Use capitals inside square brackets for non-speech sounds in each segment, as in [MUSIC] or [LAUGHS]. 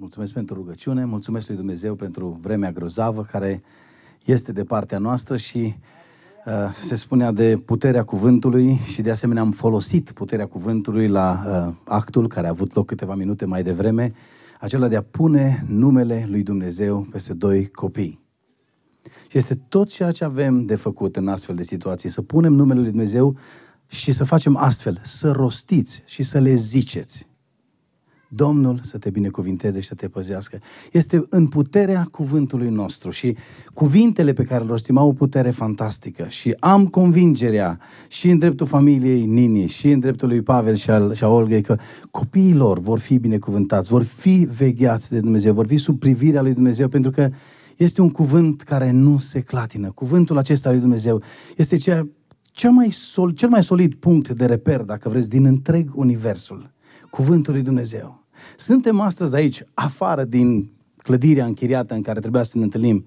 Mulțumesc pentru rugăciune, mulțumesc lui Dumnezeu pentru vremea grozavă care este de partea noastră și uh, se spunea de puterea cuvântului și de asemenea am folosit puterea cuvântului la uh, actul care a avut loc câteva minute mai devreme, acela de a pune numele lui Dumnezeu peste doi copii. Și este tot ceea ce avem de făcut în astfel de situații, să punem numele lui Dumnezeu și să facem astfel, să rostiți și să le ziceți. Domnul să te binecuvinteze și să te păzească. Este în puterea cuvântului nostru și cuvintele pe care le rostim au o putere fantastică și am convingerea și în dreptul familiei Nini și în dreptul lui Pavel și, al, și a Olgei că copiii lor vor fi binecuvântați, vor fi vegheați de Dumnezeu, vor fi sub privirea lui Dumnezeu pentru că este un cuvânt care nu se clatină. Cuvântul acesta lui Dumnezeu este cea, cea mai sol, cel mai solid punct de reper, dacă vreți, din întreg universul. Cuvântul lui Dumnezeu. Suntem astăzi aici, afară din clădirea închiriată în care trebuia să ne întâlnim,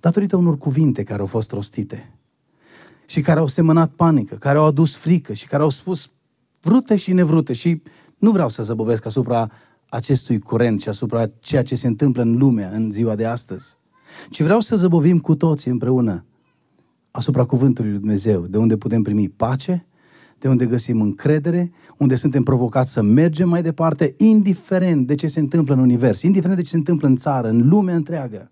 datorită unor cuvinte care au fost rostite și care au semănat panică, care au adus frică și care au spus vrute și nevrute. Și nu vreau să zăbovesc asupra acestui curent și asupra ceea ce se întâmplă în lume în ziua de astăzi, ci vreau să zăbovim cu toții împreună asupra cuvântului lui Dumnezeu, de unde putem primi pace, de unde găsim încredere, unde suntem provocați să mergem mai departe, indiferent de ce se întâmplă în univers, indiferent de ce se întâmplă în țară, în lumea întreagă.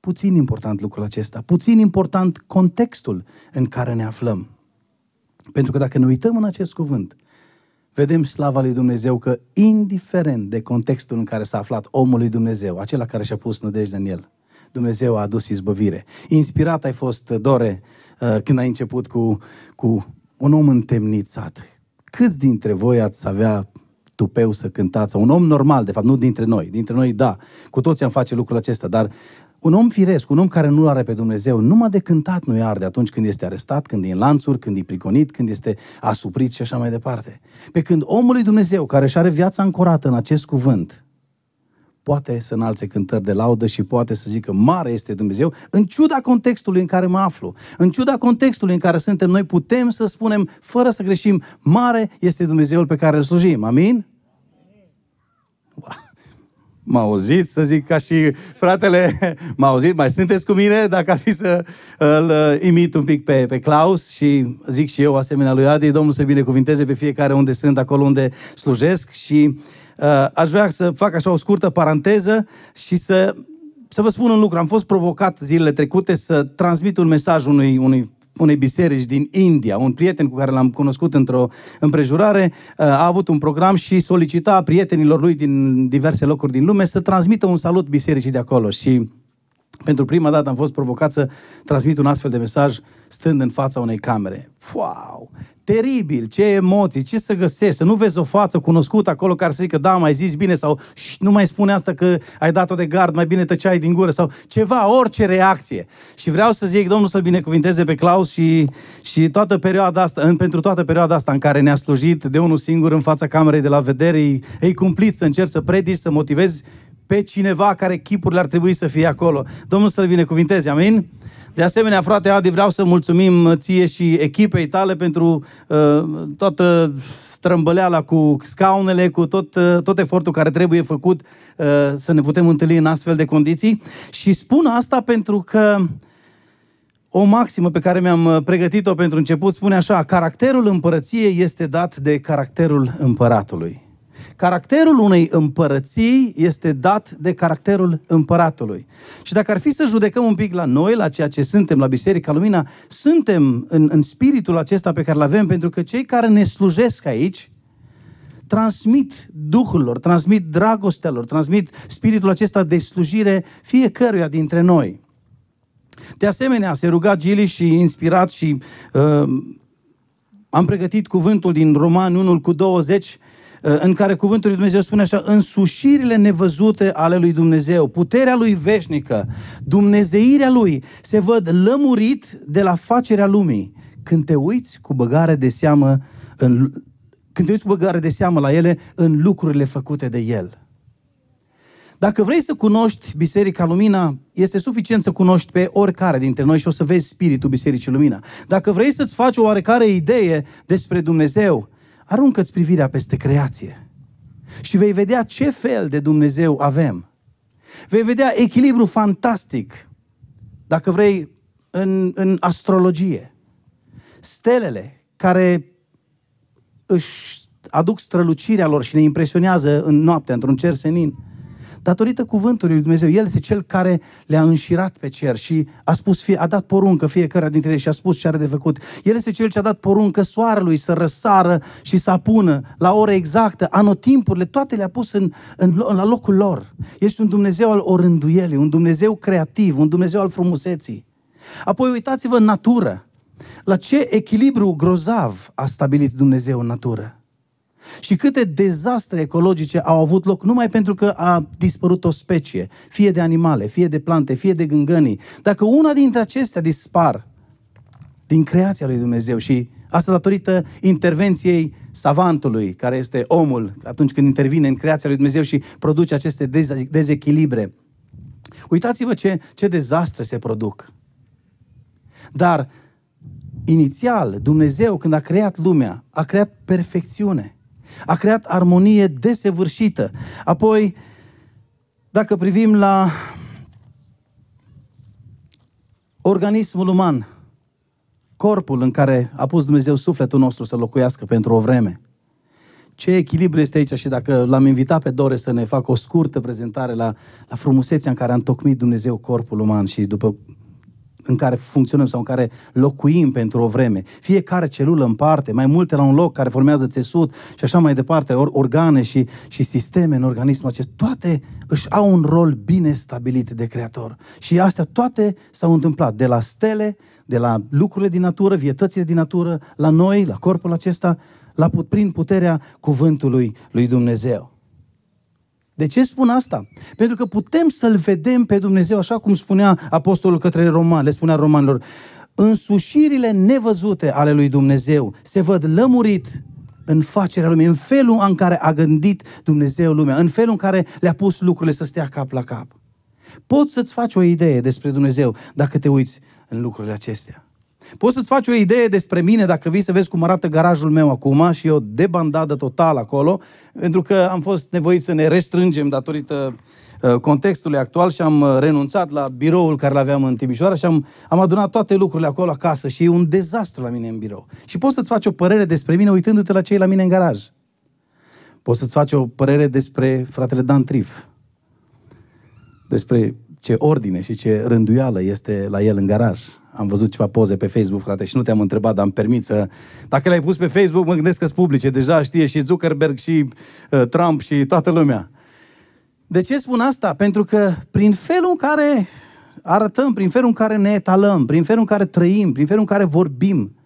Puțin important lucrul acesta, puțin important contextul în care ne aflăm. Pentru că dacă ne uităm în acest cuvânt, vedem slava lui Dumnezeu că, indiferent de contextul în care s-a aflat omul lui Dumnezeu, acela care și-a pus nădejde în el, Dumnezeu a adus izbăvire. Inspirat ai fost, Dore, uh, când ai început cu, cu un om întemnițat. Câți dintre voi ați avea tupeu să cântați? Un om normal, de fapt, nu dintre noi. Dintre noi, da, cu toți am face lucrul acesta, dar un om firesc, un om care nu are pe Dumnezeu, numai de cântat nu-i arde atunci când este arestat, când e în lanțuri, când e priconit, când este asuprit și așa mai departe. Pe când omul lui Dumnezeu, care își are viața ancorată în acest cuvânt, poate să înalțe cântări de laudă și poate să zică mare este Dumnezeu, în ciuda contextului în care mă aflu, în ciuda contextului în care suntem noi, putem să spunem, fără să greșim, mare este Dumnezeul pe care îl slujim. Amin? M-a auzit, să zic ca și fratele, m-a auzit, mai sunteți cu mine, dacă ar fi să îl uh, imit un pic pe, pe Claus și zic și eu asemenea lui Adi, Domnul să binecuvinteze pe fiecare unde sunt, acolo unde slujesc și uh, Uh, aș vrea să fac așa o scurtă paranteză și să, să vă spun un lucru. Am fost provocat zilele trecute să transmit un mesaj unui, unui unei biserici din India. Un prieten cu care l-am cunoscut într-o împrejurare uh, a avut un program și solicita prietenilor lui din diverse locuri din lume să transmită un salut bisericii de acolo. Și pentru prima dată am fost provocat să transmit un astfel de mesaj stând în fața unei camere. Wow! Teribil! Ce emoții! Ce să găsești? Să nu vezi o față cunoscută acolo care să zică da, mai zis bine sau nu mai spune asta că ai dat-o de gard, mai bine tăceai din gură sau ceva, orice reacție. Și vreau să zic, Domnul să-l binecuvinteze pe Claus și, și toată perioada asta, în, pentru toată perioada asta în care ne-a slujit de unul singur în fața camerei de la vedere, e, e cumplit să încerci să predici, să motivezi pe cineva care chipurile ar trebui să fie acolo. Domnul să-l binecuvinteze, amin? De asemenea, frate Adi, vreau să mulțumim ție și echipei tale pentru uh, toată strâmbăleala cu scaunele, cu tot, uh, tot efortul care trebuie făcut uh, să ne putem întâlni în astfel de condiții. Și spun asta pentru că o maximă pe care mi-am uh, pregătit-o pentru început spune așa, caracterul împărăției este dat de caracterul împăratului. Caracterul unei împărății este dat de caracterul împăratului. Și dacă ar fi să judecăm un pic la noi, la ceea ce suntem la Biserica Lumina, suntem în, în spiritul acesta pe care îl avem, pentru că cei care ne slujesc aici, transmit Duhul transmit dragostea lor, transmit spiritul acesta de slujire fiecăruia dintre noi. De asemenea, se ruga Gili și inspirat și uh, am pregătit cuvântul din Roman 1 cu 20, Uh, în care cuvântul lui Dumnezeu spune așa, însușirile nevăzute ale lui Dumnezeu, puterea lui veșnică, dumnezeirea lui, se văd lămurit de la facerea lumii. Când te uiți cu băgare de seamă în, când te uiți cu băgare de seamă la ele în lucrurile făcute de el. Dacă vrei să cunoști Biserica Lumina, este suficient să cunoști pe oricare dintre noi și o să vezi spiritul Bisericii Lumina. Dacă vrei să-ți faci o oarecare idee despre Dumnezeu, aruncă-ți privirea peste creație. și vei vedea ce fel de Dumnezeu avem. Vei vedea echilibru fantastic, dacă vrei, în, în astrologie. Stelele care își aduc strălucirea lor și ne impresionează în noapte, într-un cer senin datorită cuvântului lui Dumnezeu. El este cel care le-a înșirat pe cer și a spus, fie, a dat poruncă fiecare dintre ei și a spus ce are de făcut. El este cel ce a dat poruncă soarelui să răsară și să apună la ora exactă, anotimpurile, toate le-a pus în, în, la locul lor. Este un Dumnezeu al orânduielii, un Dumnezeu creativ, un Dumnezeu al frumuseții. Apoi uitați-vă în natură. La ce echilibru grozav a stabilit Dumnezeu în natură. Și câte dezastre ecologice au avut loc numai pentru că a dispărut o specie, fie de animale, fie de plante, fie de gângănii. Dacă una dintre acestea dispar din creația lui Dumnezeu și asta datorită intervenției savantului, care este omul, atunci când intervine în creația lui Dumnezeu și produce aceste dezechilibre. Uitați-vă ce, ce dezastre se produc. Dar, inițial, Dumnezeu, când a creat lumea, a creat perfecțiune. A creat armonie desăvârșită. Apoi, dacă privim la organismul uman, corpul în care a pus Dumnezeu sufletul nostru să locuiască pentru o vreme. Ce echilibru este aici și dacă l-am invitat pe Dore să ne facă o scurtă prezentare la, la frumusețea în care a întocmit Dumnezeu corpul uman și după în care funcționăm sau în care locuim pentru o vreme. Fiecare celulă în parte, mai multe la un loc care formează țesut și așa mai departe, or, organe și, și sisteme în organismul acesta, toate își au un rol bine stabilit de creator. Și astea toate s-au întâmplat de la stele, de la lucrurile din natură, vietățile din natură, la noi, la corpul acesta, la, prin puterea cuvântului lui Dumnezeu. De ce spun asta? Pentru că putem să-L vedem pe Dumnezeu, așa cum spunea apostolul către romani, le spunea romanilor, însușirile nevăzute ale lui Dumnezeu se văd lămurit în facerea lumii, în felul în care a gândit Dumnezeu lumea, în felul în care le-a pus lucrurile să stea cap la cap. Poți să-ți faci o idee despre Dumnezeu dacă te uiți în lucrurile acestea. Poți să-ți faci o idee despre mine dacă vii să vezi cum arată garajul meu acum și eu debandadă total acolo, pentru că am fost nevoit să ne restrângem datorită uh, contextului actual și am uh, renunțat la biroul care l aveam în Timișoara și am, am adunat toate lucrurile acolo acasă și e un dezastru la mine în birou. Și poți să-ți faci o părere despre mine uitându-te la cei la mine în garaj. Poți să-ți faci o părere despre fratele Dan Trif, despre ce ordine și ce rânduială este la el în garaj. Am văzut ceva poze pe Facebook, frate, și nu te-am întrebat, dar îmi permit să... Dacă le-ai pus pe Facebook, mă gândesc că sunt publice. Deja știe și Zuckerberg și uh, Trump și toată lumea. De ce spun asta? Pentru că prin felul în care arătăm, prin felul în care ne etalăm, prin felul în care trăim, prin felul în care vorbim,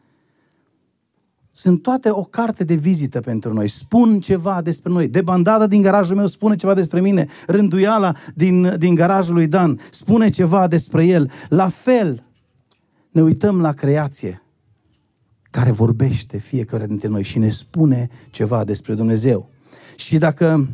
sunt toate o carte de vizită pentru noi. Spun ceva despre noi. De bandada din garajul meu spune ceva despre mine. Rânduiala din, din garajul lui Dan spune ceva despre el. La fel, ne uităm la creație care vorbește fiecare dintre noi și ne spune ceva despre Dumnezeu. Și dacă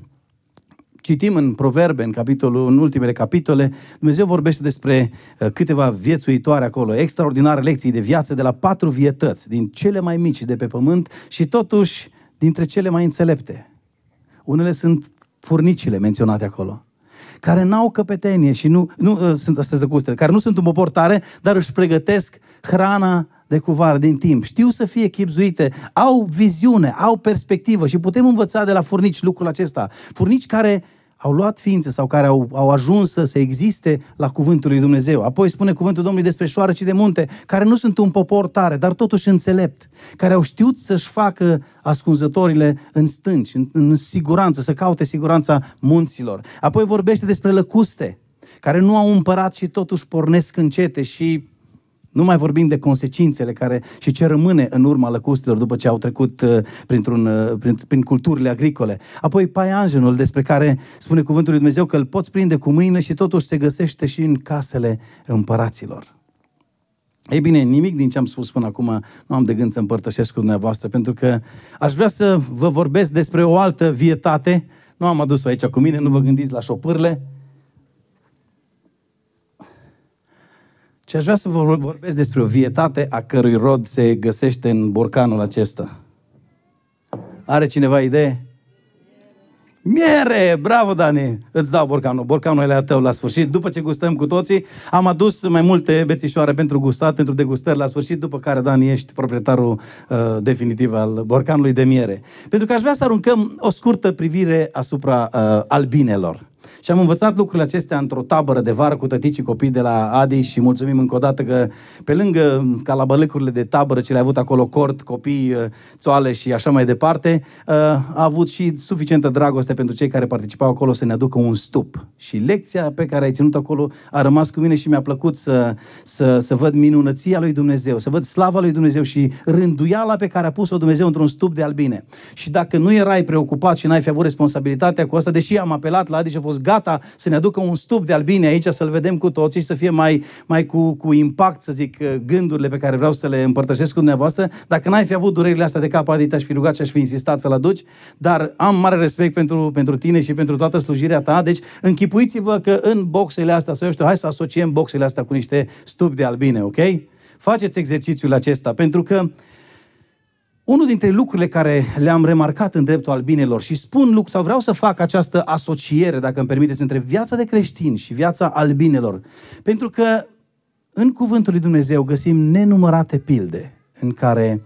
citim în Proverbe, în, capitolul, în ultimele capitole, Dumnezeu vorbește despre uh, câteva viețuitoare acolo, extraordinare lecții de viață de la patru vietăți, din cele mai mici de pe pământ și totuși dintre cele mai înțelepte. Unele sunt furnicile menționate acolo care n-au căpetenie și nu, nu uh, sunt astea zăcustele, care nu sunt un popor tare, dar își pregătesc hrana de cuvar din timp. Știu să fie chipzuite, au viziune, au perspectivă și putem învăța de la furnici lucrul acesta. Furnici care au luat ființe sau care au, au ajuns să, să existe la cuvântul lui Dumnezeu. Apoi spune cuvântul Domnului despre șoareci de munte, care nu sunt un popor tare, dar totuși înțelept, care au știut să-și facă ascunzătorile în stânci, în, în siguranță, să caute siguranța munților. Apoi vorbește despre lăcuste, care nu au împărat și totuși pornesc încete și nu mai vorbim de consecințele care și ce rămâne în urma lăcustilor după ce au trecut uh, printr-un, uh, prin, prin culturile agricole. Apoi paianjenul despre care spune cuvântul lui Dumnezeu că îl poți prinde cu mâine și totuși se găsește și în casele împăraților. Ei bine, nimic din ce am spus până acum nu am de gând să împărtășesc cu dumneavoastră, pentru că aș vrea să vă vorbesc despre o altă vietate. Nu am adus-o aici cu mine, nu vă gândiți la șopârle, Și aș vrea să vă vorbesc despre o vietate a cărui rod se găsește în borcanul acesta. Are cineva idee? Miere! Bravo, Dani! Îți dau borcanul. Borcanul e tău la sfârșit. După ce gustăm cu toții, am adus mai multe bețișoare pentru gustat, pentru degustări la sfârșit, după care, Dani, ești proprietarul uh, definitiv al borcanului de miere. Pentru că aș vrea să aruncăm o scurtă privire asupra uh, albinelor. Și am învățat lucrurile acestea într-o tabără de vară cu tăticii copii de la Adi și mulțumim încă o dată că pe lângă calabălâcurile de tabără ce le-a avut acolo cort, copii, uh, țoale și așa mai departe, uh, a avut și suficientă dragoste pentru cei care participau acolo să ne aducă un stup. Și lecția pe care ai ținut acolo a rămas cu mine și mi-a plăcut să, să, să văd minunăția lui Dumnezeu, să văd slava lui Dumnezeu și rânduiala pe care a pus-o Dumnezeu într-un stup de albine. Și dacă nu erai preocupat și n-ai fi avut responsabilitatea cu asta, deși am apelat la Adi și a fost gata să ne aducă un stup de albine aici, să-l vedem cu toții și să fie mai, mai cu, cu impact, să zic, gândurile pe care vreau să le împărtășesc cu dumneavoastră. Dacă n-ai fi avut durerile astea de cap, Adi, te-aș fi rugat și aș fi insistat să-l aduci, dar am mare respect pentru, pentru tine și pentru toată slujirea ta. Deci închipuiți-vă că în boxele astea, să eu știu, hai să asociem boxele astea cu niște stup de albine, ok? Faceți exercițiul acesta, pentru că unul dintre lucrurile care le-am remarcat în dreptul albinelor și spun lucru, sau vreau să fac această asociere, dacă îmi permiteți, între viața de creștin și viața albinelor. Pentru că în Cuvântul lui Dumnezeu găsim nenumărate pilde în care,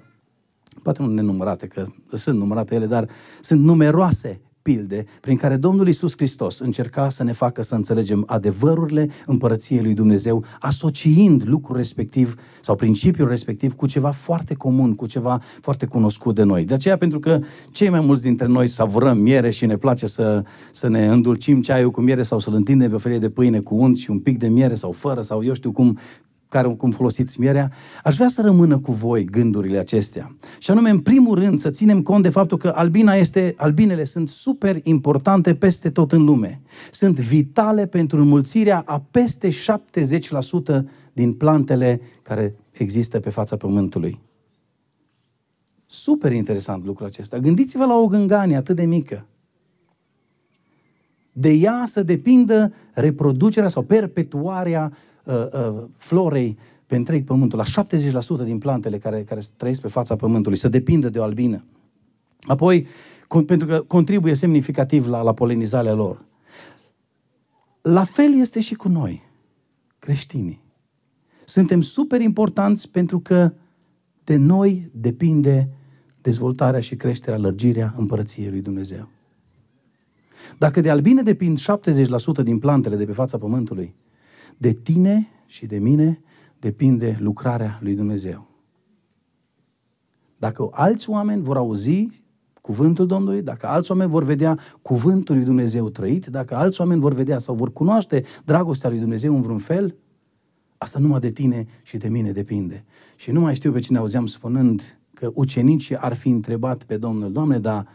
poate nu nenumărate, că sunt numărate ele, dar sunt numeroase pilde prin care Domnul Isus Hristos încerca să ne facă să înțelegem adevărurile împărăției lui Dumnezeu, asociind lucrul respectiv sau principiul respectiv cu ceva foarte comun, cu ceva foarte cunoscut de noi. De aceea, pentru că cei mai mulți dintre noi savurăm miere și ne place să, să ne îndulcim ceaiul cu miere sau să-l întindem pe o felie de pâine cu unt și un pic de miere sau fără, sau eu știu cum care, cum folosiți mierea, aș vrea să rămână cu voi gândurile acestea. Și anume, în primul rând, să ținem cont de faptul că albina este, albinele sunt super importante peste tot în lume. Sunt vitale pentru înmulțirea a peste 70% din plantele care există pe fața Pământului. Super interesant lucrul acesta. Gândiți-vă la o gânganie atât de mică. De ea să depindă reproducerea sau perpetuarea uh, uh, florei pe întreg pământul, la 70% din plantele care, care trăiesc pe fața pământului, să depindă de o albină. Apoi, con, pentru că contribuie semnificativ la, la polenizarea lor. La fel este și cu noi, creștinii. Suntem super importanți pentru că de noi depinde dezvoltarea și creșterea, lărgirea împărăției lui Dumnezeu. Dacă de albine depind 70% din plantele de pe fața pământului, de tine și de mine depinde lucrarea lui Dumnezeu. Dacă alți oameni vor auzi cuvântul Domnului, dacă alți oameni vor vedea cuvântul lui Dumnezeu trăit, dacă alți oameni vor vedea sau vor cunoaște dragostea lui Dumnezeu în vreun fel, asta numai de tine și de mine depinde. Și nu mai știu pe cine auzeam spunând că ucenicii ar fi întrebat pe Domnul, Doamne, dar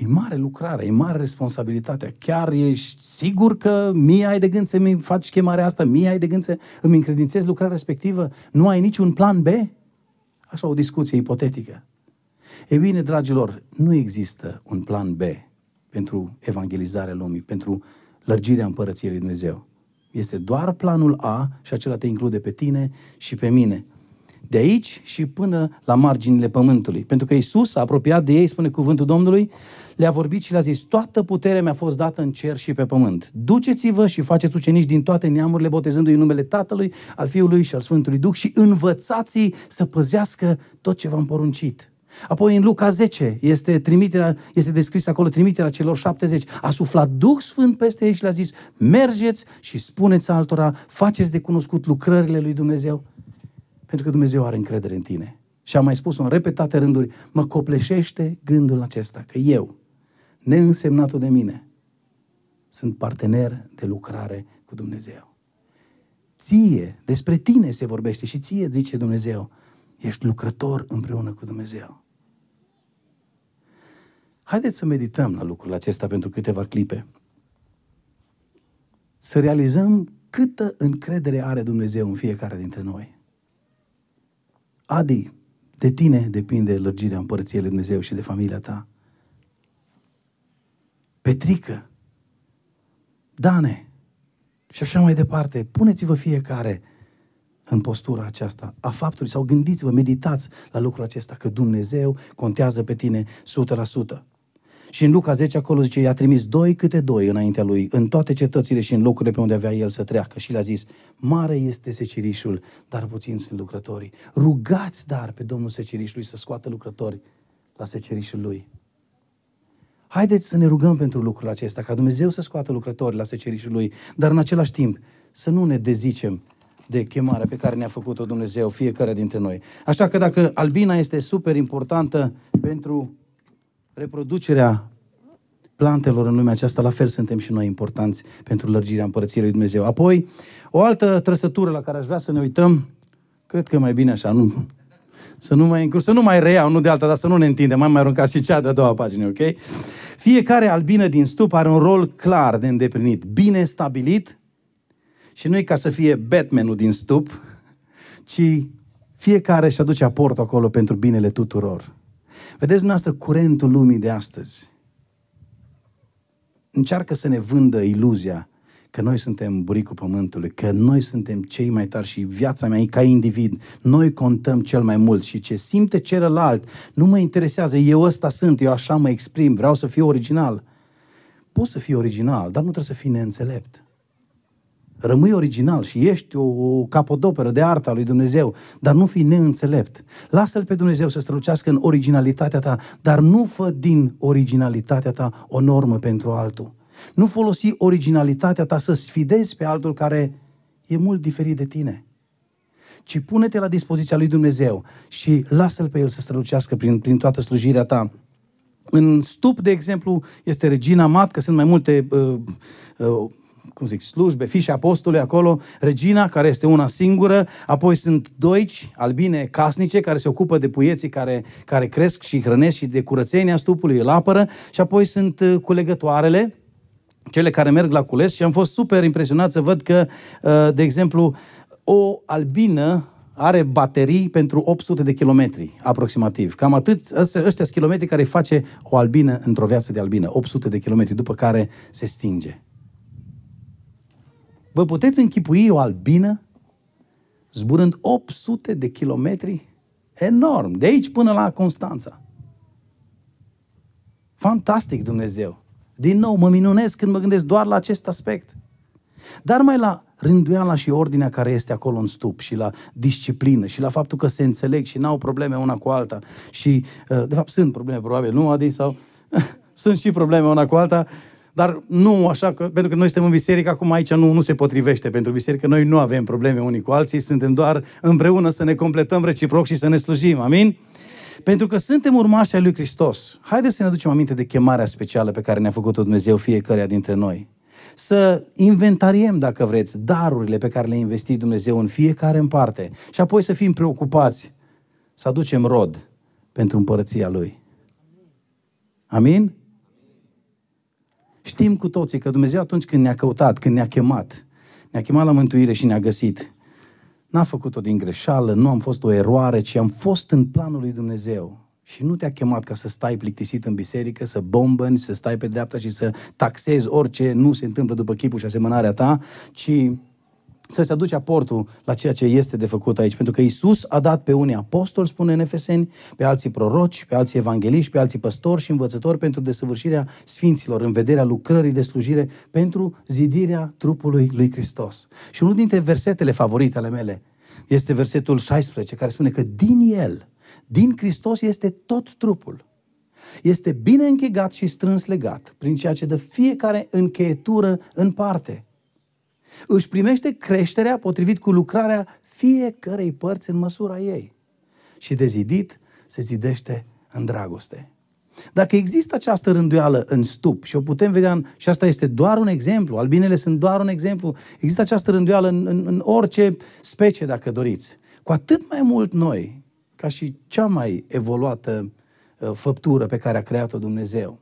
E mare lucrare, e mare responsabilitatea. Chiar ești sigur că mie ai de gând să-mi faci chemarea asta, mie ai de gând să îmi încredințezi lucrarea respectivă? Nu ai niciun plan B? Așa o discuție ipotetică. E bine, dragilor, nu există un plan B pentru evangelizarea lumii, pentru lărgirea împărăției lui Dumnezeu. Este doar planul A și acela te include pe tine și pe mine de aici și până la marginile pământului. Pentru că Isus a apropiat de ei, spune cuvântul Domnului, le-a vorbit și le-a zis, toată puterea mi-a fost dată în cer și pe pământ. Duceți-vă și faceți ucenici din toate neamurile, botezându-i în numele Tatălui, al Fiului și al Sfântului Duh și învățați-i să păzească tot ce v-am poruncit. Apoi în Luca 10 este, trimiterea, este descris acolo trimiterea celor 70. A suflat Duh Sfânt peste ei și le-a zis, mergeți și spuneți altora, faceți de cunoscut lucrările lui Dumnezeu pentru că Dumnezeu are încredere în tine. Și am mai spus-o în repetate rânduri, mă copleșește gândul acesta, că eu, neînsemnatul de mine, sunt partener de lucrare cu Dumnezeu. Ție, despre tine se vorbește și ție zice Dumnezeu, ești lucrător împreună cu Dumnezeu. Haideți să medităm la lucrul acesta pentru câteva clipe. Să realizăm câtă încredere are Dumnezeu în fiecare dintre noi. Adi, de tine depinde lărgirea împărăției lui Dumnezeu și de familia ta. Petrică, Dane și așa mai departe. Puneți-vă fiecare în postura aceasta a faptului sau gândiți-vă, meditați la lucrul acesta, că Dumnezeu contează pe tine 100%. Și în Luca 10 acolo zice, i-a trimis doi câte doi înaintea lui, în toate cetățile și în locurile pe unde avea el să treacă. Și le-a zis, mare este secerișul, dar puțin sunt lucrătorii. Rugați dar pe Domnul secerișului să scoată lucrători la secerișul lui. Haideți să ne rugăm pentru lucrul acesta, ca Dumnezeu să scoată lucrători la secerișul lui, dar în același timp să nu ne dezicem de chemarea pe care ne-a făcut-o Dumnezeu, fiecare dintre noi. Așa că dacă albina este super importantă pentru reproducerea plantelor în lumea aceasta, la fel suntem și noi importanți pentru lărgirea împărăției lui Dumnezeu. Apoi, o altă trăsătură la care aș vrea să ne uităm, cred că e mai bine așa, nu, să nu mai, să nu mai reiau, nu de alta, dar să nu ne întindem, mai mai aruncat și cea de-a doua pagină, ok? Fiecare albină din stup are un rol clar de îndeplinit, bine stabilit și nu e ca să fie Batmanul din stup, ci fiecare își aduce aportul acolo pentru binele tuturor. Vedeți noastră curentul lumii de astăzi. Încearcă să ne vândă iluzia că noi suntem buricul pământului, că noi suntem cei mai tari și viața mea ca individ, noi contăm cel mai mult și ce simte celălalt nu mă interesează, eu ăsta sunt, eu așa mă exprim, vreau să fiu original. Poți să fii original, dar nu trebuie să fii neînțelept. Rămâi original și ești o, o capodoperă de arta lui Dumnezeu, dar nu fii neînțelept. Lasă-L pe Dumnezeu să strălucească în originalitatea ta, dar nu fă din originalitatea ta o normă pentru altul. Nu folosi originalitatea ta să sfidezi pe altul care e mult diferit de tine. Ci pune-te la dispoziția lui Dumnezeu și lasă-L pe El să strălucească prin, prin toată slujirea ta. În stup, de exemplu, este Regina Mat, că sunt mai multe uh, uh, cum zic, slujbe, fișe apostole acolo, regina, care este una singură, apoi sunt doici, albine casnice, care se ocupă de puieții care, care cresc și hrănesc și de curățenia stupului, îl apără, și apoi sunt uh, culegătoarele, cele care merg la cules și am fost super impresionat să văd că, uh, de exemplu, o albină are baterii pentru 800 de kilometri, aproximativ. Cam atât, ăștia sunt kilometri care face o albină într-o viață de albină, 800 de kilometri, după care se stinge. Vă puteți închipui o albină zburând 800 de kilometri? Enorm, de aici până la Constanța. Fantastic Dumnezeu. Din nou, mă minunez când mă gândesc doar la acest aspect. Dar mai la rânduiala și ordinea care este acolo în stup și la disciplină și la faptul că se înțeleg și n-au probleme una cu alta și, uh, de fapt, sunt probleme, probabil, nu, Adi, sau [LAUGHS] sunt și probleme una cu alta, dar nu așa, că, pentru că noi suntem în biserică, acum aici nu, nu se potrivește pentru biserică, noi nu avem probleme unii cu alții, suntem doar împreună să ne completăm reciproc și să ne slujim, amin? Pentru că suntem urmași ai lui Hristos. Haideți să ne aducem aminte de chemarea specială pe care ne-a făcut-o Dumnezeu fiecare dintre noi. Să inventariem, dacă vreți, darurile pe care le-a investit Dumnezeu în fiecare în parte și apoi să fim preocupați să aducem rod pentru împărăția Lui. Amin? Știm cu toții că Dumnezeu atunci când ne-a căutat, când ne-a chemat, ne-a chemat la mântuire și ne-a găsit, n-a făcut-o din greșeală, nu am fost o eroare, ci am fost în planul lui Dumnezeu. Și nu te-a chemat ca să stai plictisit în biserică, să bombăni, să stai pe dreapta și să taxezi orice nu se întâmplă după chipul și asemănarea ta, ci să-ți aduci aportul la ceea ce este de făcut aici. Pentru că Isus a dat pe unii apostoli, spune în Efeseni, pe alții proroci, pe alții evangeliști, pe alții păstori și învățători pentru desăvârșirea sfinților, în vederea lucrării de slujire, pentru zidirea trupului lui Hristos. Și unul dintre versetele favorite ale mele este versetul 16, care spune că din El, din Hristos este tot trupul. Este bine închegat și strâns legat, prin ceea ce dă fiecare încheietură în parte – își primește creșterea potrivit cu lucrarea fiecărei părți în măsura ei. Și de zidit se zidește în dragoste. Dacă există această rânduială în stup și o putem vedea, în, și asta este doar un exemplu, albinele sunt doar un exemplu, există această rânduială în, în, în orice specie, dacă doriți. Cu atât mai mult noi, ca și cea mai evoluată uh, făptură pe care a creat-o Dumnezeu,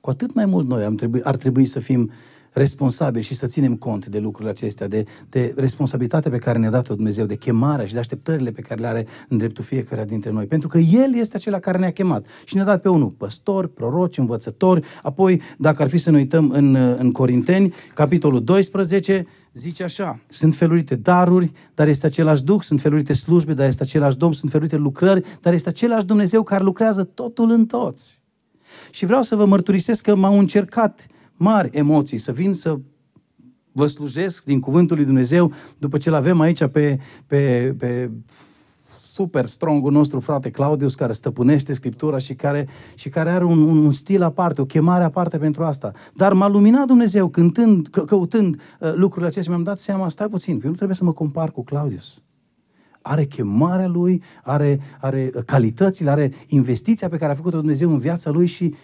cu atât mai mult noi am trebui, ar trebui să fim responsabili și să ținem cont de lucrurile acestea, de, de responsabilitatea pe care ne-a dat-o Dumnezeu, de chemarea și de așteptările pe care le are în dreptul fiecare dintre noi. Pentru că El este acela care ne-a chemat și ne-a dat pe unul păstori, proroci, învățători, apoi, dacă ar fi să ne uităm în, în Corinteni, capitolul 12, zice așa, sunt felurite daruri, dar este același Duh, sunt felurite slujbe, dar este același Domn, sunt felurite lucrări, dar este același Dumnezeu care lucrează totul în toți. Și vreau să vă mărturisesc că m-au încercat mari emoții să vin să vă slujesc din Cuvântul lui Dumnezeu după ce l avem aici pe, pe, pe super strongul nostru frate Claudius, care stăpânește Scriptura și care, și care are un, un stil aparte, o chemare aparte pentru asta. Dar m-a luminat Dumnezeu cântând, că, căutând uh, lucrurile acestea, mi-am dat seama, stai puțin, eu nu trebuie să mă compar cu Claudius. Are chemarea lui, are, are calitățile, are investiția pe care a făcut-o Dumnezeu în viața lui și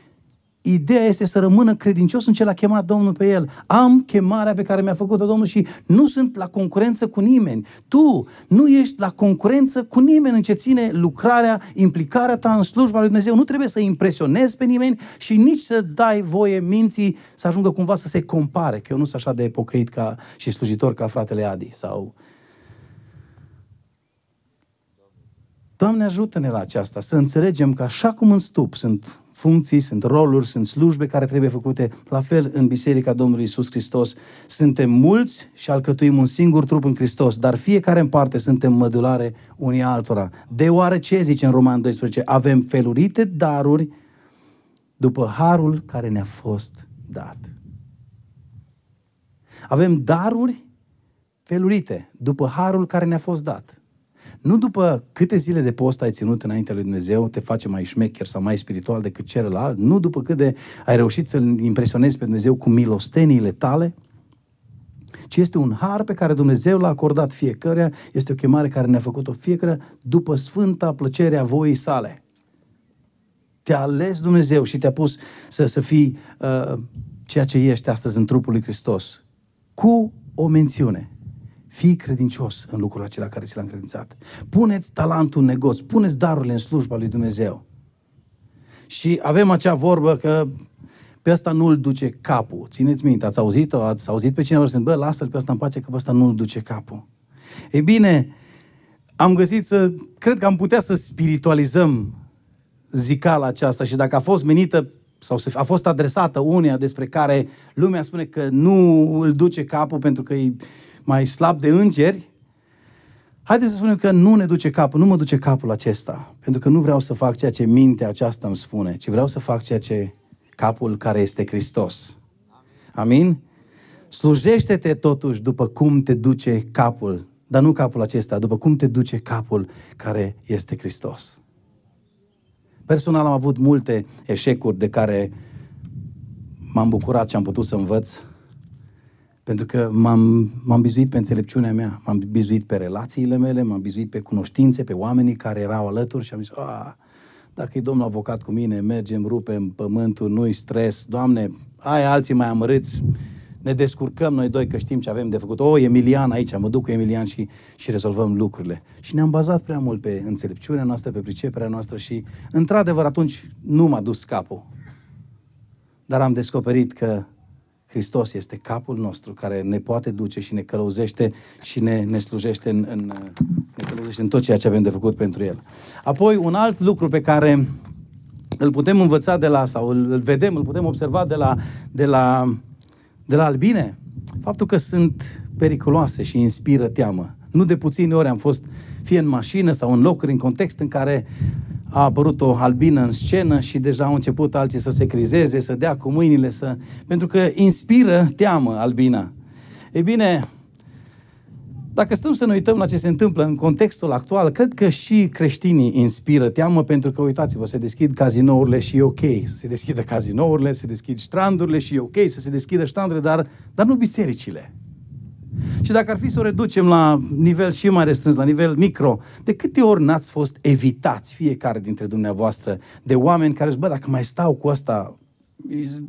Ideea este să rămână credincios în ce l-a chemat Domnul pe el. Am chemarea pe care mi-a făcut-o Domnul și nu sunt la concurență cu nimeni. Tu nu ești la concurență cu nimeni în ce ține lucrarea, implicarea ta în slujba lui Dumnezeu. Nu trebuie să impresionezi pe nimeni și nici să-ți dai voie minții să ajungă cumva să se compare. Că eu nu sunt așa de epocăit ca și slujitor ca fratele Adi sau Doamne ajută-ne la aceasta, să înțelegem că așa cum în stup sunt funcții, sunt roluri, sunt slujbe care trebuie făcute, la fel în Biserica Domnului Isus Hristos. Suntem mulți și alcătuim un singur trup în Hristos, dar fiecare în parte suntem mădulare unii altora. Deoarece, zice în Roman 12, avem felurite daruri după harul care ne-a fost dat. Avem daruri felurite după harul care ne-a fost dat. Nu după câte zile de post ai ținut înaintea lui Dumnezeu, te face mai șmecher sau mai spiritual decât celălalt, nu după cât de ai reușit să-L impresionezi pe Dumnezeu cu milosteniile tale, ci este un har pe care Dumnezeu l-a acordat fiecăruia, este o chemare care ne-a făcut-o fiecare după sfânta plăcerea voii sale. Te-a ales Dumnezeu și te-a pus să, să fii uh, ceea ce ești astăzi în trupul lui Hristos. Cu o mențiune. Fii credincios în lucrul acela care ți l-a încredințat. Puneți talentul în negoț, puneți darurile în slujba lui Dumnezeu. Și avem acea vorbă că pe ăsta nu-l duce capul. Țineți minte, ați auzit-o? Ați auzit pe cineva să bă, lasă-l pe ăsta în pace că pe ăsta nu-l duce capul. Ei bine, am găsit să, cred că am putea să spiritualizăm zicala aceasta și dacă a fost menită sau a fost adresată unia despre care lumea spune că nu îl duce capul pentru că e mai slab de îngeri, haideți să spunem că nu ne duce capul, nu mă duce capul acesta, pentru că nu vreau să fac ceea ce mintea aceasta îmi spune, ci vreau să fac ceea ce capul care este Hristos. Amin? Slujește-te totuși după cum te duce capul, dar nu capul acesta, după cum te duce capul care este Hristos. Personal am avut multe eșecuri de care m-am bucurat și am putut să învăț pentru că m-am, m-am bizuit pe înțelepciunea mea, m-am bizuit pe relațiile mele, m-am bizuit pe cunoștințe, pe oamenii care erau alături și am zis, a, dacă e domnul avocat cu mine, mergem, rupem pământul, nu-i stres, Doamne, ai alții mai amărâți, ne descurcăm noi doi că știm ce avem de făcut. O, Emilian aici, mă duc cu Emilian și, și rezolvăm lucrurile. Și ne-am bazat prea mult pe înțelepciunea noastră, pe priceperea noastră și, într-adevăr, atunci nu m-a dus capul. Dar am descoperit că Hristos este capul nostru care ne poate duce și ne călăuzește și ne, ne slujește în, în, ne călăuzește în tot ceea ce avem de făcut pentru El. Apoi, un alt lucru pe care îl putem învăța de la, sau îl, îl vedem, îl putem observa de la, de la, de la albine, faptul că sunt periculoase și inspiră teamă. Nu de puține ori am fost fie în mașină sau în locuri, în context în care a apărut o albină în scenă și deja au început alții să se crizeze, să dea cu mâinile, să... pentru că inspiră teamă albina. Ei bine, dacă stăm să ne uităm la ce se întâmplă în contextul actual, cred că și creștinii inspiră teamă pentru că, uitați-vă, se deschid cazinourile și e ok să se deschidă cazinourile, se deschid strandurile și e ok să se deschidă strandurile, dar, dar nu bisericile. Și dacă ar fi să o reducem la nivel și mai restrâns, la nivel micro, de câte ori n-ați fost evitați fiecare dintre dumneavoastră de oameni care zic, bă, dacă mai stau cu asta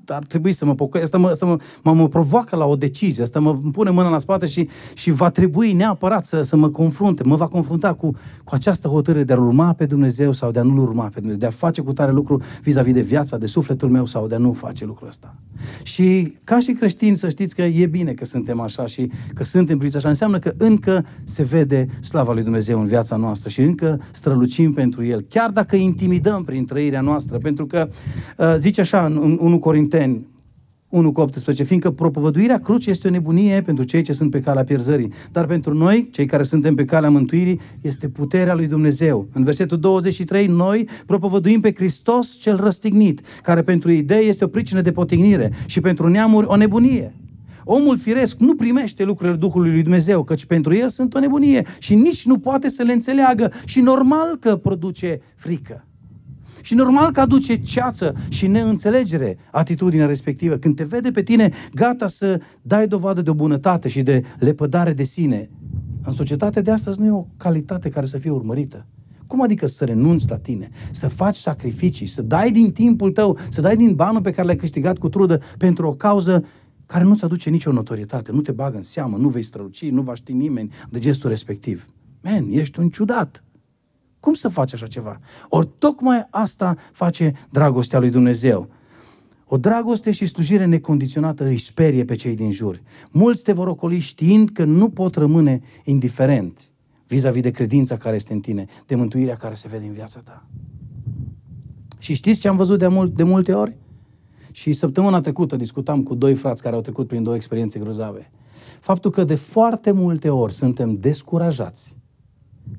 ar trebui să mă pocăiesc, asta, mă, asta mă, mă, mă provoacă la o decizie, asta mă pune mâna la spate și, și va trebui neapărat să, să mă confrunte, mă va confrunta cu, cu această hotărâre de a urma pe Dumnezeu sau de a nu-L urma pe Dumnezeu, de a face cu tare lucru vis-a-vis de viața, de sufletul meu sau de a nu face lucrul ăsta. Și ca și creștini să știți că e bine că suntem așa și că suntem priți așa, înseamnă că încă se vede slava lui Dumnezeu în viața noastră și încă strălucim pentru El, chiar dacă intimidăm prin trăirea noastră, pentru că uh, zice așa în, în 1 Corinteni, 1 cu 18, fiindcă propovăduirea crucii este o nebunie pentru cei ce sunt pe calea pierzării, dar pentru noi, cei care suntem pe calea mântuirii, este puterea lui Dumnezeu. În versetul 23, noi propovăduim pe Hristos cel răstignit, care pentru idei este o pricină de potignire și pentru neamuri o nebunie. Omul firesc nu primește lucrurile Duhului lui Dumnezeu, căci pentru el sunt o nebunie și nici nu poate să le înțeleagă și normal că produce frică. Și normal că aduce ceață și neînțelegere atitudinea respectivă. Când te vede pe tine gata să dai dovadă de o bunătate și de lepădare de sine, în societatea de astăzi nu e o calitate care să fie urmărită. Cum adică să renunți la tine, să faci sacrificii, să dai din timpul tău, să dai din banul pe care l-ai câștigat cu trudă pentru o cauză care nu-ți aduce nicio notorietate, nu te bagă în seamă, nu vei străluci, nu va ști nimeni de gestul respectiv. Men, ești un ciudat. Cum să faci așa ceva? Ori tocmai asta face dragostea lui Dumnezeu. O dragoste și slujire necondiționată îi sperie pe cei din jur. Mulți te vor ocoli știind că nu pot rămâne indiferent vis-a-vis de credința care este în tine, de mântuirea care se vede în viața ta. Și știți ce am văzut de, mult, de multe ori? Și săptămâna trecută discutam cu doi frați care au trecut prin două experiențe grozave. Faptul că de foarte multe ori suntem descurajați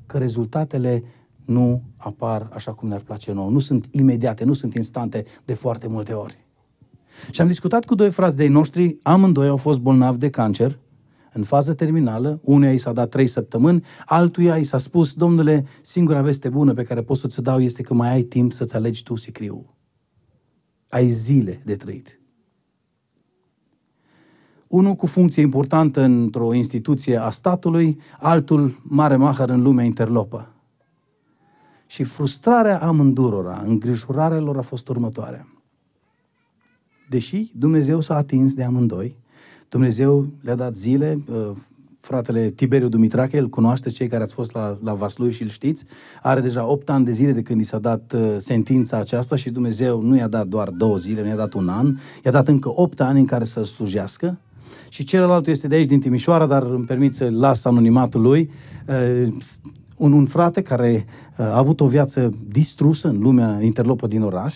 că rezultatele nu apar așa cum ne-ar place nouă. Nu sunt imediate, nu sunt instante de foarte multe ori. Și am discutat cu doi frați de-ai noștri, amândoi au fost bolnavi de cancer, în fază terminală, unuia i s-a dat trei săptămâni, altuia i s-a spus, domnule, singura veste bună pe care pot să-ți dau este că mai ai timp să-ți alegi tu sicriu. Ai zile de trăit. Unul cu funcție importantă într-o instituție a statului, altul mare mahăr în lumea interlopă. Și frustrarea amândurora, îngrijorarea lor a fost următoarea. Deși Dumnezeu s-a atins de amândoi, Dumnezeu le-a dat zile, uh, fratele Tiberiu Dumitrache, îl cunoașteți cei care ați fost la, la Vaslui și îl știți, are deja 8 ani de zile de când i s-a dat uh, sentința aceasta și Dumnezeu nu i-a dat doar două zile, nu i-a dat un an, i-a dat încă 8 ani în care să slujească. Și celălalt este de aici, din Timișoara, dar îmi permit să las anonimatul lui. Uh, un, un frate care uh, a avut o viață distrusă în lumea interlopă din oraș,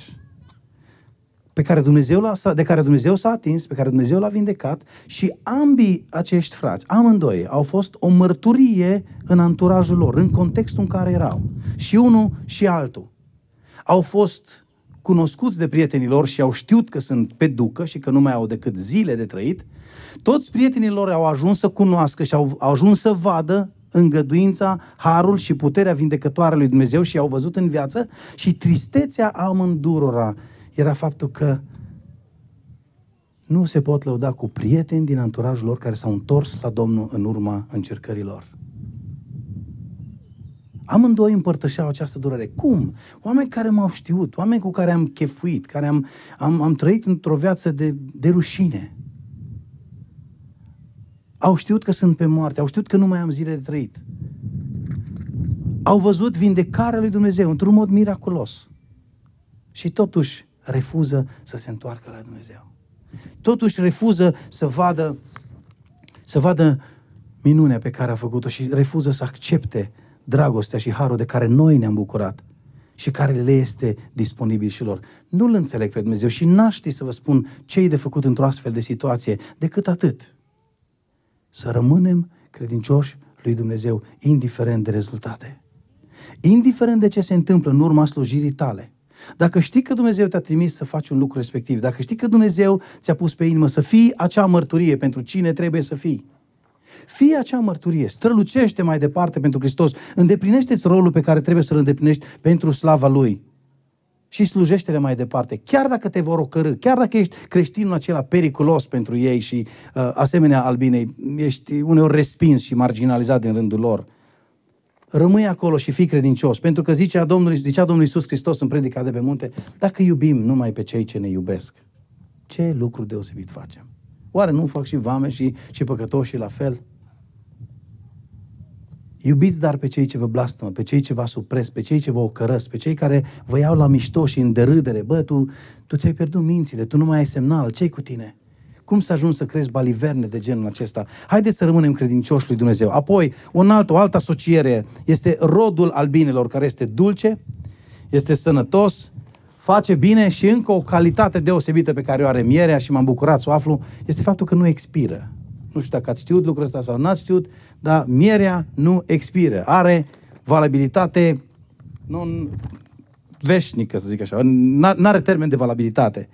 pe care Dumnezeu l-a, de care Dumnezeu s-a atins, pe care Dumnezeu l-a vindecat și ambii acești frați, amândoi, au fost o mărturie în anturajul lor, în contextul în care erau. Și unul și altul. Au fost cunoscuți de prietenii lor și au știut că sunt pe ducă și că nu mai au decât zile de trăit, toți prietenii lor au ajuns să cunoască și au, au ajuns să vadă îngăduința, harul și puterea vindecătoare lui Dumnezeu și au văzut în viață și tristețea amândurora era faptul că nu se pot lăuda cu prieteni din anturajul lor care s-au întors la Domnul în urma încercărilor. Amândoi împărtășeau această durere. Cum? Oameni care m-au știut, oameni cu care am chefuit, care am, am, am trăit într-o viață de, de rușine. Au știut că sunt pe moarte, au știut că nu mai am zile de trăit. Au văzut vindecarea lui Dumnezeu într-un mod miraculos. Și totuși refuză să se întoarcă la Dumnezeu. Totuși refuză să vadă, să vadă minunea pe care a făcut-o și refuză să accepte dragostea și harul de care noi ne-am bucurat și care le este disponibil și lor. Nu-L înțeleg pe Dumnezeu și n-aș ști să vă spun ce e de făcut într-o astfel de situație, decât atât. Să rămânem credincioși lui Dumnezeu, indiferent de rezultate. Indiferent de ce se întâmplă în urma slujirii tale. Dacă știi că Dumnezeu te-a trimis să faci un lucru respectiv, dacă știi că Dumnezeu ți-a pus pe inimă să fii acea mărturie pentru cine trebuie să fii, Fii acea mărturie, strălucește mai departe pentru Hristos, îndeplinește-ți rolul pe care trebuie să-l îndeplinești pentru slava Lui și slujește-le mai departe. Chiar dacă te vor ocărâ, chiar dacă ești creștinul acela periculos pentru ei și uh, asemenea albinei, ești uneori respins și marginalizat din rândul lor, rămâi acolo și fii credincios. Pentru că zicea Domnul, zicea Domnul Iisus Hristos în predica de pe munte, dacă iubim numai pe cei ce ne iubesc, ce lucru deosebit facem? Oare nu fac și vame și, și păcătoși la fel? Iubiți dar pe cei ce vă blastămă, pe cei ce vă supres, pe cei ce vă ocărăsc, pe cei care vă iau la mișto și în derâdere. Bă, tu, tu ți-ai pierdut mințile, tu nu mai ai semnal, ce cu tine? Cum să ajungi să crezi baliverne de genul acesta? Haideți să rămânem credincioși lui Dumnezeu. Apoi, un alt, o altă asociere este rodul albinelor, care este dulce, este sănătos, face bine și încă o calitate deosebită pe care o are mierea și m-am bucurat să o aflu, este faptul că nu expiră. Nu știu dacă ați știut lucrul ăsta sau n-ați știut, dar mierea nu expiră. Are valabilitate non veșnică, să zic așa. Nu are termen de valabilitate.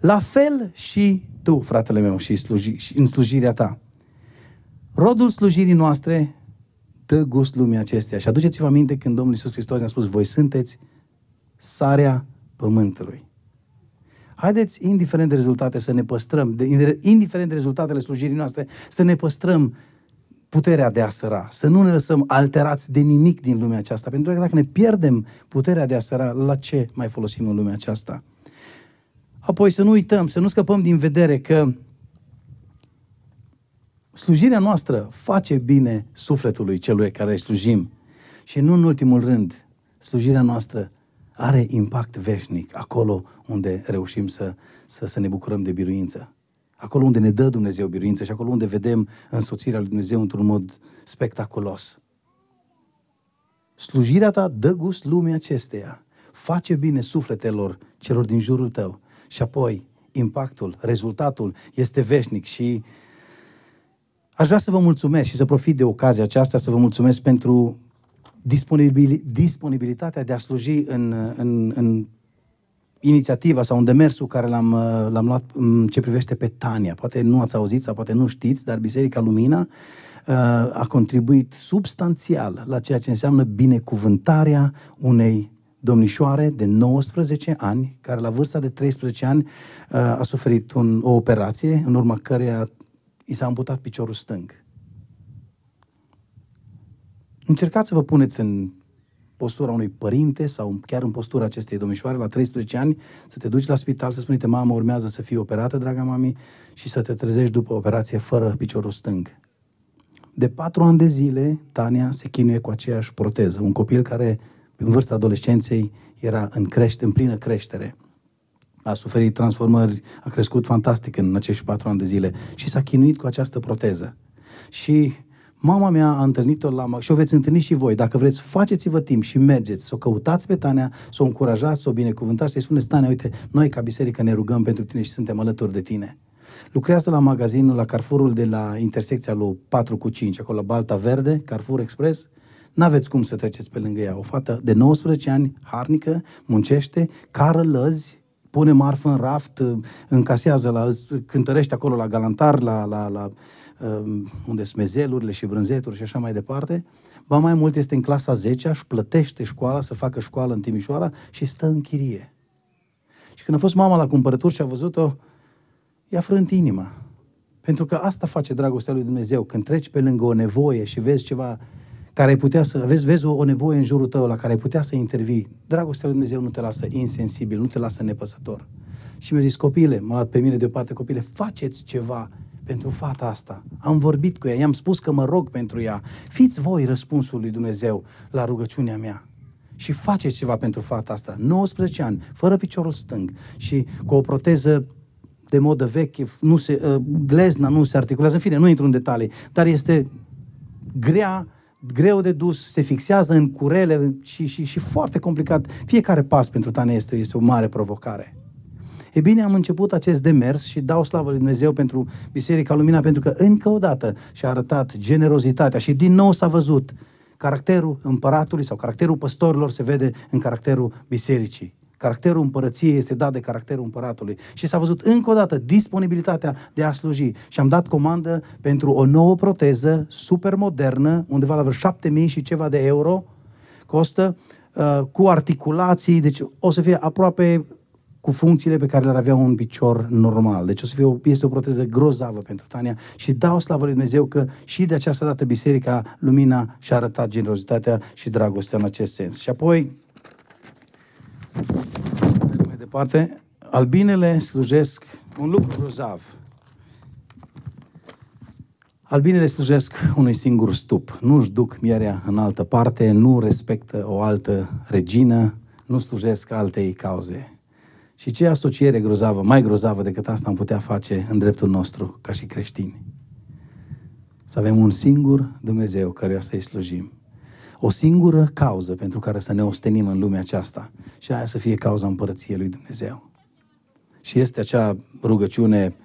La fel și tu, fratele meu, și, sluji, și în slujirea ta. Rodul slujirii noastre dă gust lumii acesteia. Și aduceți-vă aminte când Domnul Iisus Hristos ne-a spus, voi sunteți sarea pământului. Haideți, indiferent de rezultate, să ne păstrăm, de, indiferent de rezultatele slujirii noastre, să ne păstrăm puterea de a săra, să nu ne lăsăm alterați de nimic din lumea aceasta, pentru că dacă ne pierdem puterea de a săra, la ce mai folosim în lumea aceasta? Apoi să nu uităm, să nu scăpăm din vedere că slujirea noastră face bine sufletului celui care îi slujim. Și nu în ultimul rând, slujirea noastră are impact veșnic acolo unde reușim să, să, să ne bucurăm de biruință. Acolo unde ne dă Dumnezeu biruință și acolo unde vedem însoțirea lui Dumnezeu într-un mod spectaculos. Slujirea ta dă gust lumii acesteia, face bine sufletelor celor din jurul tău și apoi impactul, rezultatul este veșnic și aș vrea să vă mulțumesc și să profit de ocazia aceasta să vă mulțumesc pentru disponibil, disponibilitatea de a sluji în, în, în inițiativa sau un demersul care l-am, l-am luat în ce privește pe Tania. Poate nu ați auzit sau poate nu știți, dar Biserica Lumina uh, a contribuit substanțial la ceea ce înseamnă binecuvântarea unei domnișoare de 19 ani, care la vârsta de 13 ani uh, a suferit un, o operație, în urma căreia i s-a amputat piciorul stâng. Încercați să vă puneți în postura unui părinte sau chiar în postura acestei domnișoare la 13 ani, să te duci la spital, să spui, mamă, urmează să fii operată, draga mami, și să te trezești după operație fără piciorul stâng. De patru ani de zile, Tania se chinuie cu aceeași proteză. Un copil care, în vârsta adolescenței, era în, crește, în plină creștere. A suferit transformări, a crescut fantastic în acești patru ani de zile și s-a chinuit cu această proteză. Și Mama mea a întâlnit-o la și o veți întâlni și voi. Dacă vreți, faceți-vă timp și mergeți, să o căutați pe Tania, să o încurajați, să o binecuvântați, să-i spuneți, Tania, uite, noi ca biserică ne rugăm pentru tine și suntem alături de tine. Lucrează la magazinul, la Carrefourul de la intersecția lui 4 cu 5, acolo la Balta Verde, Carrefour Express. N-aveți cum să treceți pe lângă ea. O fată de 19 ani, harnică, muncește, cară lăzi, pune marfă în raft, încasează, la, cântărește acolo la galantar, la, la, la Um, unde sunt mezelurile și brânzeturi și așa mai departe. Ba mai mult este în clasa 10 își plătește școala să facă școală în Timișoara și stă în chirie. Și când a fost mama la cumpărături și a văzut-o, i-a frânt inima. Pentru că asta face dragostea lui Dumnezeu. Când treci pe lângă o nevoie și vezi ceva care ai putea să, vezi, vezi o, o nevoie în jurul tău la care ai putea să intervii, dragostea lui Dumnezeu nu te lasă insensibil, nu te lasă nepăsător. Și mi-a zis, copile, m-a luat pe mine deoparte, copile, faceți ceva pentru fata asta. Am vorbit cu ea, i-am spus că mă rog pentru ea. Fiți voi răspunsul lui Dumnezeu la rugăciunea mea. Și faceți ceva pentru fata asta. 19 ani, fără piciorul stâng și cu o proteză de modă veche, nu se, uh, glezna nu se articulează, în fine, nu intru în detalii, dar este grea, greu de dus, se fixează în curele și, și, și foarte complicat. Fiecare pas pentru Tane este, este o mare provocare. E bine, am început acest demers și dau slavă lui Dumnezeu pentru Biserica Lumina, pentru că încă o dată și-a arătat generozitatea și din nou s-a văzut caracterul împăratului sau caracterul păstorilor se vede în caracterul bisericii. Caracterul împărăției este dat de caracterul împăratului. Și s-a văzut încă o dată disponibilitatea de a sluji. Și am dat comandă pentru o nouă proteză super modernă, undeva la vreo 7000 și ceva de euro, costă, uh, cu articulații, deci o să fie aproape cu funcțiile pe care le-ar avea un picior normal. Deci o să fie o, este o proteză grozavă pentru Tania și dau slavă lui Dumnezeu că și de această dată Biserica Lumina și-a arătat generozitatea și dragostea în acest sens. Și apoi, mai departe, albinele slujesc un lucru grozav. Albinele slujesc unui singur stup. Nu își duc mierea în altă parte, nu respectă o altă regină, nu slujesc altei cauze. Și ce asociere grozavă, mai grozavă decât asta am putea face în dreptul nostru ca și creștini? Să avem un singur Dumnezeu căruia să-i slujim. o singură cauză pentru care să ne ostenim în lumea aceasta și aia să fie cauza împărăției lui Dumnezeu. Și este acea rugăciune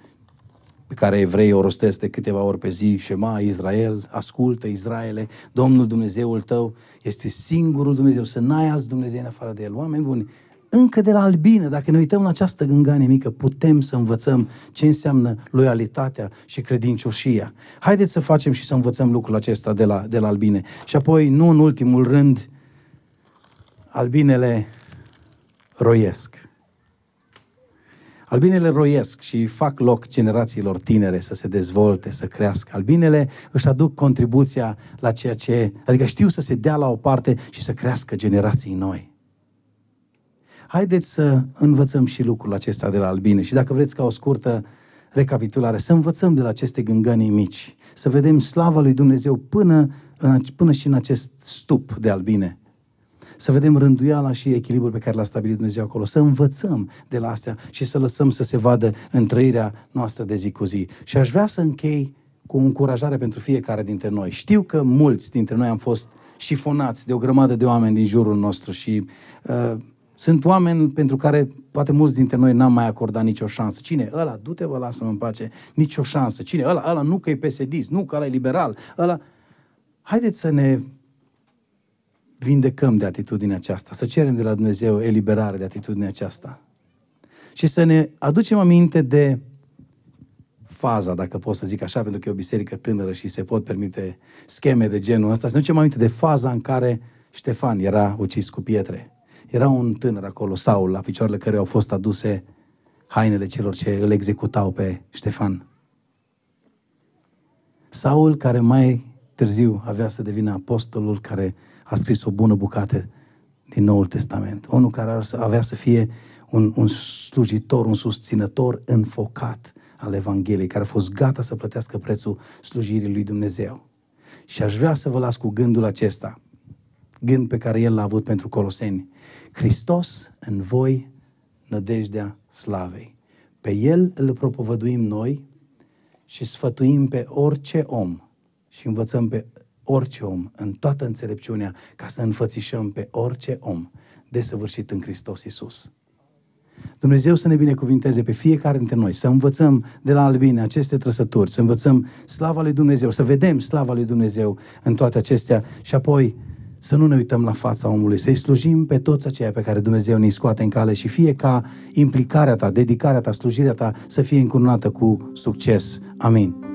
pe care evreii o rostesc de câteva ori pe zi, Shema Israel, ascultă Israele, Domnul Dumnezeul tău este singurul Dumnezeu, să n-ai alți Dumnezei în afară de El. Oameni buni, încă de la albine, dacă ne uităm la această gângane mică, putem să învățăm ce înseamnă loialitatea și credincioșia. Haideți să facem și să învățăm lucrul acesta de la, de la albine. Și apoi, nu în ultimul rând, albinele roiesc. Albinele roiesc și fac loc generațiilor tinere să se dezvolte, să crească. Albinele își aduc contribuția la ceea ce, adică știu să se dea la o parte și să crească generații noi. Haideți să învățăm și lucrul acesta de la albine și dacă vreți ca o scurtă recapitulare, să învățăm de la aceste gângănii mici, să vedem slava lui Dumnezeu până, în, până și în acest stup de albine să vedem rânduiala și echilibrul pe care l-a stabilit Dumnezeu acolo, să învățăm de la astea și să lăsăm să se vadă în trăirea noastră de zi cu zi. Și aș vrea să închei cu o încurajare pentru fiecare dintre noi. Știu că mulți dintre noi am fost șifonați de o grămadă de oameni din jurul nostru și uh, sunt oameni pentru care poate mulți dintre noi n-am mai acordat nicio șansă. Cine? Ăla, du-te, bă, lasă-mă în pace. Nicio șansă. Cine? Ăla, ăla nu că e psd nu că ăla e liberal. Ăla... Haideți să ne vindecăm de atitudinea aceasta, să cerem de la Dumnezeu eliberare de atitudinea aceasta. Și să ne aducem aminte de faza, dacă pot să zic așa, pentru că e o biserică tânără și se pot permite scheme de genul ăsta, să ne aducem aminte de faza în care Ștefan era ucis cu pietre. Era un tânăr acolo, Saul, la picioarele care au fost aduse hainele celor ce îl executau pe Ștefan. Saul, care mai târziu avea să devină apostolul care a scris o bună bucată din Noul Testament. Unul care avea să fie un, un slujitor, un susținător înfocat al Evangheliei, care a fost gata să plătească prețul slujirii lui Dumnezeu. Și aș vrea să vă las cu gândul acesta, gând pe care el l-a avut pentru Coloseni. Hristos în voi, nădejdea slavei. Pe El îl propovăduim noi și sfătuim pe orice om și învățăm pe orice om, în toată înțelepciunea, ca să înfățișăm pe orice om desăvârșit în Hristos Iisus. Dumnezeu să ne binecuvinteze pe fiecare dintre noi, să învățăm de la albine aceste trăsături, să învățăm slava lui Dumnezeu, să vedem slava lui Dumnezeu în toate acestea și apoi să nu ne uităm la fața omului, să-i slujim pe toți aceia pe care Dumnezeu ne scoate în cale și fie ca implicarea ta, dedicarea ta, slujirea ta să fie încununată cu succes. Amin.